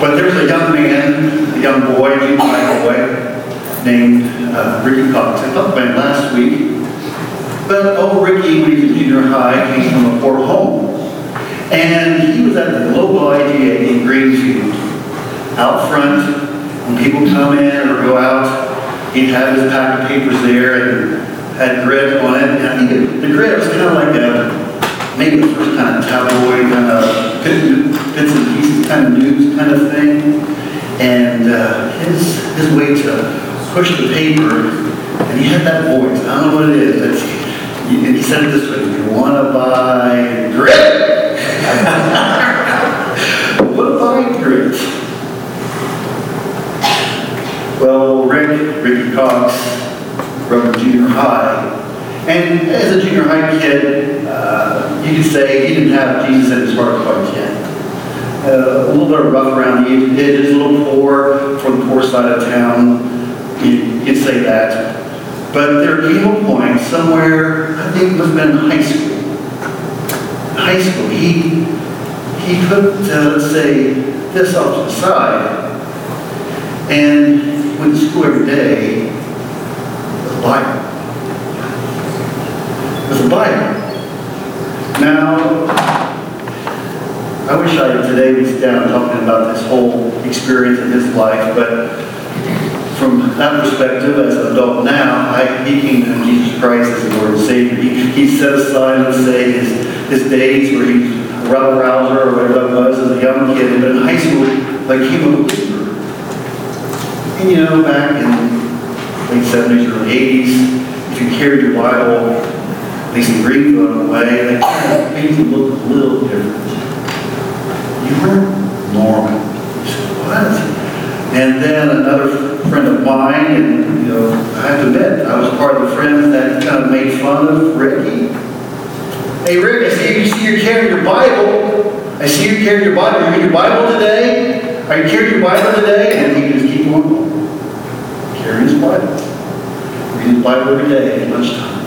But there's a young man, a young boy, junior high boy, named uh, Ricky Cox. I talked about him last week. But old Ricky, when he was junior high, came from a poor home. And he was at the global IGA in Greenfield. Out front, when people come in or go out, he'd have his pack of papers there and had grit on it. And I think the grit was kind of like a, maybe the first kind of tabloid, kind of kind of news kind of thing. And uh, his, his way to push the paper, and he had that voice, I don't know what it is, he, and he said it this way, you want to buy grit? What buy grit? Well, Rick, Ricky Cox, in junior high. And as a junior high kid, uh, you could say he didn't have Jesus in his heart quite yet. A little bit rough around the edges, a little poor from the poor side of town. You, you'd say that. But there came a point somewhere, I think it must have been in high school. High school, he, he put, uh, let's say, this off to the side and went to school every day with a Bible. With a Bible. Now, I wish I today was down talking about this whole experience in his life, but from that perspective, as an adult now, I, he came to Jesus Christ as the Lord and Savior. He, he set aside, let's say, his, his days where he rebel rouser or whatever that was as a young kid, but in high school, like he was a believer. And you know, back in the late 70s, early 80s, if you carried your Bible, at least in Greenfield in a way, of made you look a little different. Said, what? And then another friend of mine, and you know, I have to admit, I was part of the friends that kind of made fun of Ricky. Hey Rick, I see you see you're carrying your Bible. I see you carrying your Bible. You read your Bible today? Are you carrying your Bible today? And he just keep on going. Carrying his Bible. Reading his Bible every day at lunchtime.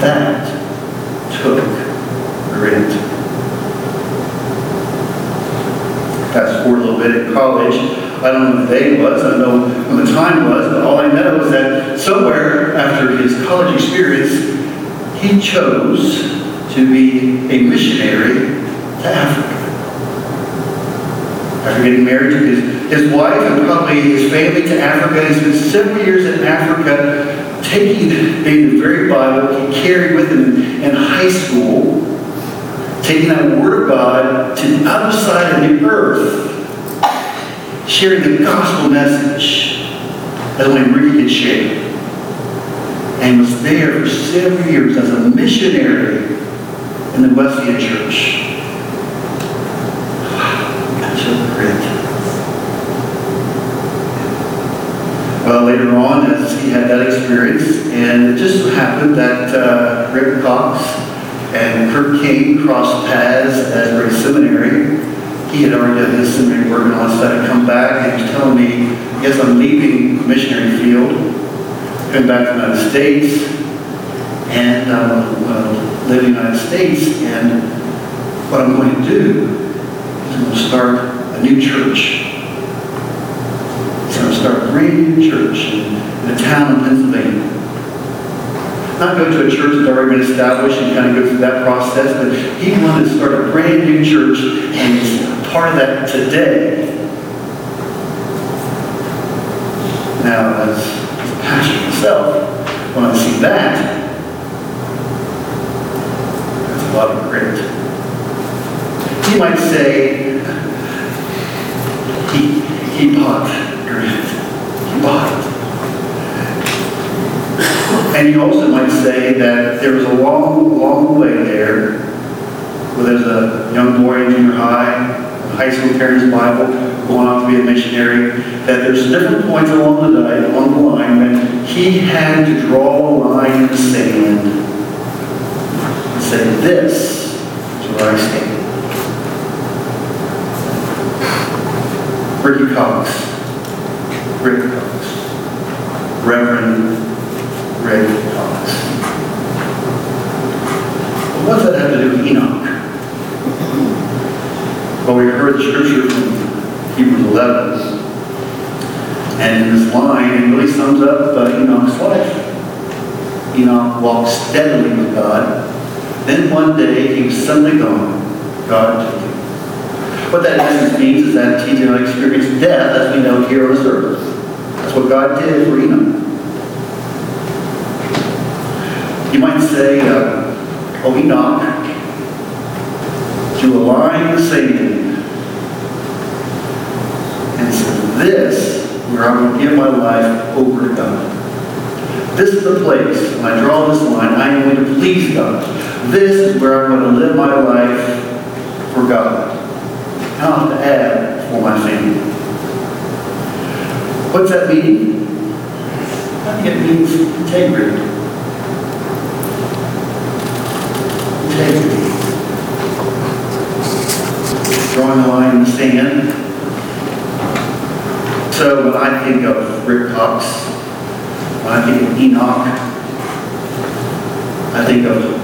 That took grit. Forward a little bit in college. I don't know what the day was, I don't know when the time was, but all I know is that somewhere after his college experience, he chose to be a missionary to Africa. After getting married, took his, his wife and probably his family to Africa. He spent several years in Africa, taking the, the very Bible he carried with him in high school, taking that Word of God to the other side of the earth, sharing the gospel message that only Ricky could share. And was there for several years as a missionary in the Wesleyan Church. That's so great. Well, later on, as he had that experience, and it just so happened that uh, Rick Cox and Kirk King crossed paths at Ray Seminary. He had already done his seminary work and all that stuff, come back, and he was telling me, yes, I'm leaving missionary field, coming back to the United States, and um, uh, live in the United States, and what I'm going to do is I'm going to start a new church. So I'm going to start a brand new church in, a town in Pennsylvania. Not go to a church that's already been established and kind of go through that process, but he wanted to start a brand new church, and part of that today. Now, as a pastor myself, when I see that, that's a lot of grit. You might say, he, he bought grit. He bought it. And you also might say that there was a long, long way there where there's a young boy in junior high, high school his Bible, going off to be a missionary, that there's different points along the, day, the line when he had to draw a line in the sand and say, this is where I stand. Ricky Cox. Rick Cox. Reverend Rick Cox. What does that have to do with Enoch? Well, we heard scripture from Hebrews 11. And in this line, it really sums up uh, Enoch's life. Enoch walked steadily with God. Then one day he was suddenly gone. God took him. What that means is that he did not experience death as we know here on this earth. That's what God did for Enoch. You might say, uh, oh Enoch, drew a line in the sand and said, this, where I'm going to give my life over to God. This is the place, when I draw this line, I am going to please God. This is where I'm going to live my life for God. Have to add for my family. What's that mean? I think it means. Integrity. Drawing a line in the sand. So when I think of Rick I think of Enoch, I think of.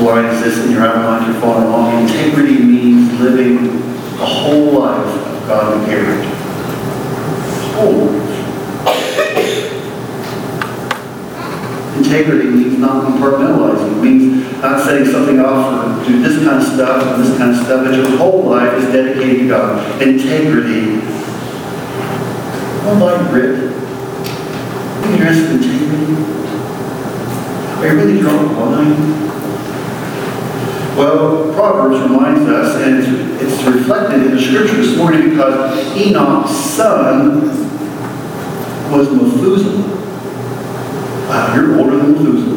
Why is this in your outline you're following along? Integrity means living a whole life of godly character. Whole. Integrity means not compartmentalizing. It means not setting something off for do this kind of stuff and this kind of stuff, but your whole life is dedicated to God. Integrity. Oh, like Rick. You? Are you really drawing a line? Well, Proverbs reminds us, and it's, reflected in the scripture this morning because Enoch's son was Methuselah. Wow, you're older than Methuselah.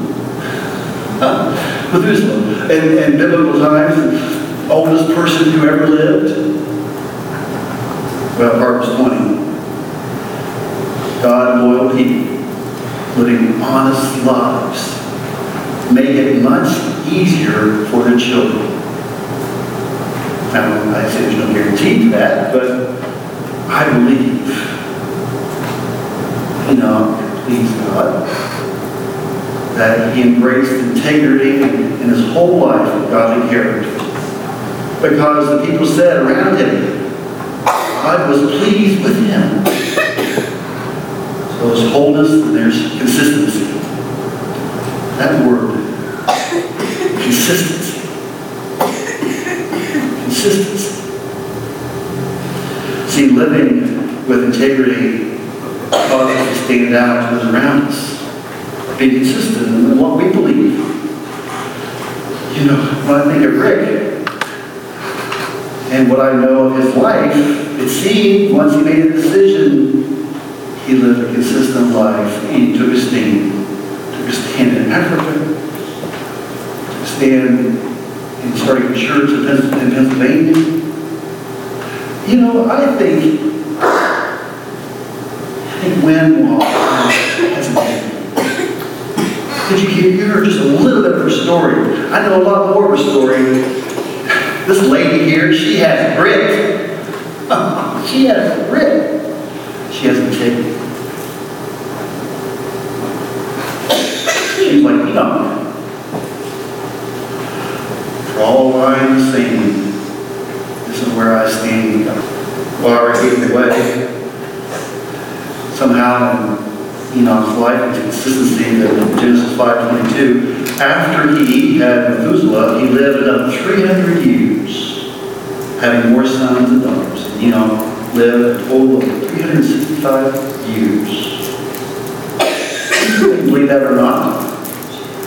Methuselah. In, in biblical times, oldest person who ever lived. Well, Proverbs 20. God loyal people living honest lives make it much easier for the children. Now, I say there's no guarantee to that, but I believe, you know, please God, that he embraced integrity in his whole life of godly character. Because the people said around him, God was pleased with him. There's wholeness and there's consistency. That word, consistency. Consistency. See, living with integrity causes us to stand out to those around us. Being consistent in what we believe. You know, when I think of Rick and what I know of his life, it seemed once he made a decision, he lived a consistent life. Took a stand in Africa, stand in starting church in Pennsylvania. You know, I think, I think Wall has a Did you hear, just a little bit of her story? I know a lot more of her story. This lady here, she has grit. she has grit. She has integrity. She's like Enoch. Draw a line in the sand. This is where I stand. While we're getting away, somehow in Enoch's life and consistency in Genesis 5.22, after he had Methuselah, he lived another 300 years, having more sons and daughters. And Enoch lived a total of 365 years. Believe that or not.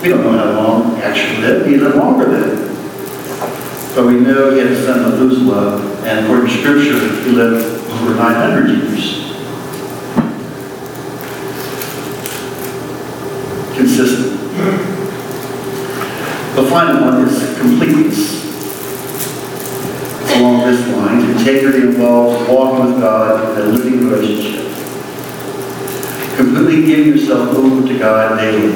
We don't know how long he actually lived. He lived longer than. But we know he had a son Methuselah, and according to Scripture, he lived over 900 years. Consistent. The final one is completeness. Along this line. Integrity involves walking with God in a living relationship. Completely giving yourself over to God daily.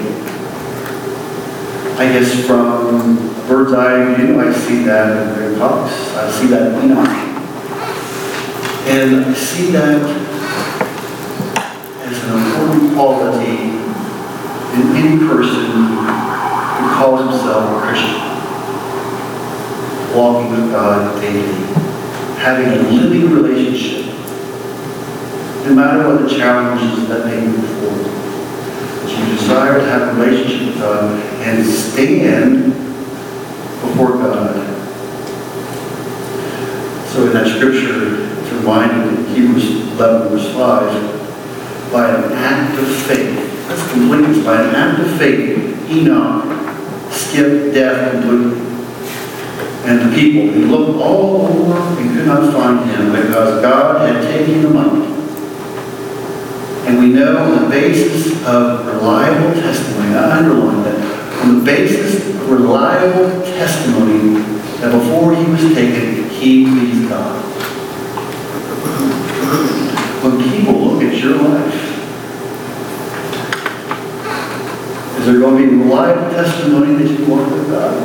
I guess from bird's eye view, I see that in Rick Cox. I see that in Enoch. And I see that as an important quality in any person who calls himself a Christian. Walking with God daily, having a living relationship, no matter what the challenges that may be before. That you desire to have a relationship with God and stand before God. So in that scripture, it's reminded in Hebrews 11, verse 5, by an act of faith, that's completeness, by an act of faith, Enoch skipped death completely. And the people, they looked all over and could not find him because God had taken him up. And we know on the basis of reliable testimony, I underline that, on the basis of reliable testimony that before he was taken, he pleased God. When people look at your life, is reliable testimony that you walk with God?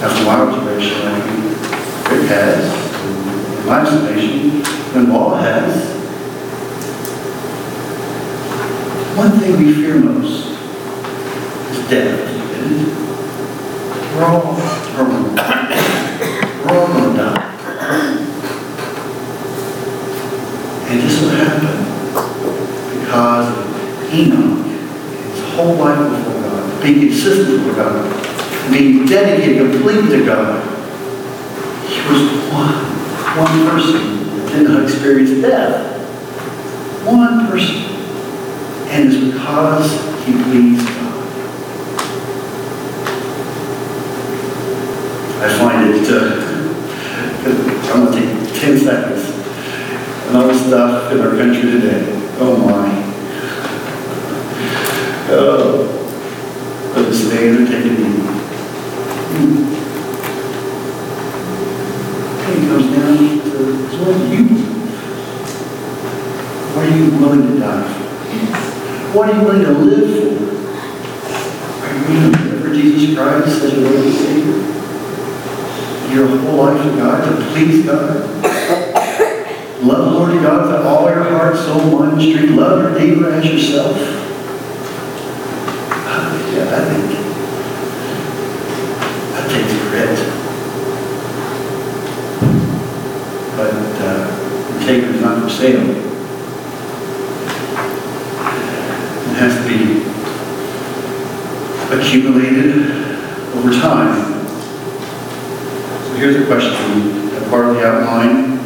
That's my observation. I think it has, my estimation, and law has. One thing we fear most is death. isn't it? We're all terminal. We're all going to die. And this will happen because of Enoch, his whole life before God, being consistent with God, being dedicated completely to God. He was one, one person that did not experience death. One person. And it's because he pleased God. I find it, uh, I'm going to take 10 seconds. And all the stuff in our country today. Oh my. Oh. It comes down to is what you? What are you willing to die for? What are you willing to live for? Are you willing to live for Jesus Christ as your Lord and Savior? Your whole life to God, to please God? Love the Lord your God with all your heart, soul, mind, and strength. Love your neighbor as yourself. Yeah, I think that takes grit. But uh, sale. It has to be accumulated over time. So here's a question, a part of the outline.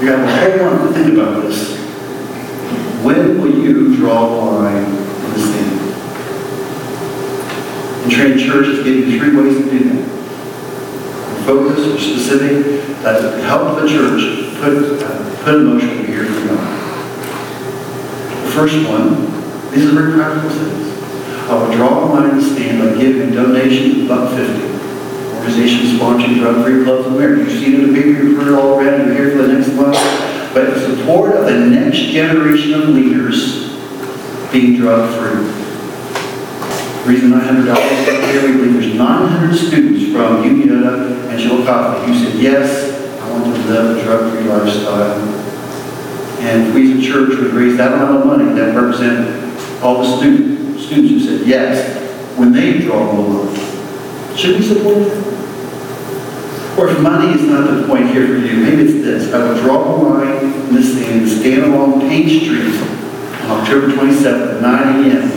You got a whole lot to think about this. When will you draw a line in the sand? And train church is giving three ways to do that. Focus specific that help the church put, uh, put in motion what we hear from God. The first one, these are very practical things. I will draw a line in the sand by giving donations of buck fifty. Organizations sponsoring drug-free clubs in America. You've seen it in the paper, you've heard it already, you're here for the next month. But in support of the next generation of leaders being drug-free. Reason $900 here, we believe there's 900 students from Unioto and Chillicothe who said, yes, I want to live a drug-free lifestyle. And we as a church would raise that amount of money, that represent all the students, students who said yes, when they draw the line. Should we support that? Or if money is not the point here for you, maybe it's this. I will draw a line in the sand, stand along Paint Street on October 27th at 9 a.m.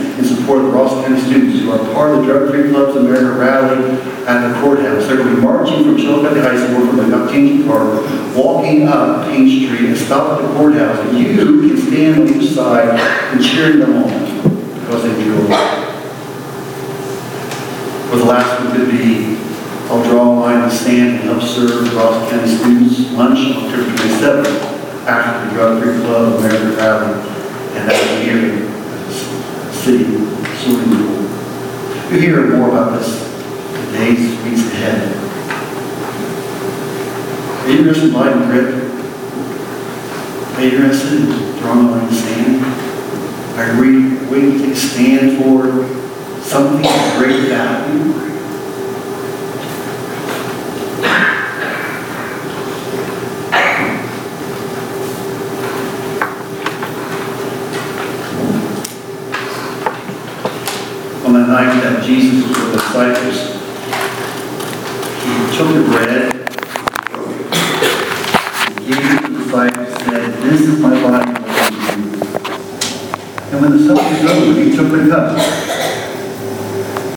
in support of the Ross County students who are part of the Drug Free Clubs America rally at the courthouse. They're going to be marching from Chillicothe High School from the Canton Park, walking up Paint Street and stop at the courthouse. And you can stand on each side and cheer them on because they drew a line. Or the last one could be, I'll draw a line in the sand and help serve Ross County students lunch on October 27th after the Drug Free Club America rally. And that will be here the city swimming pool. You'll hear more about this in days, weeks ahead. Are you interested in light and grip? Are you interested in drawing a line in the sand? Are we waiting to stand for something of great value?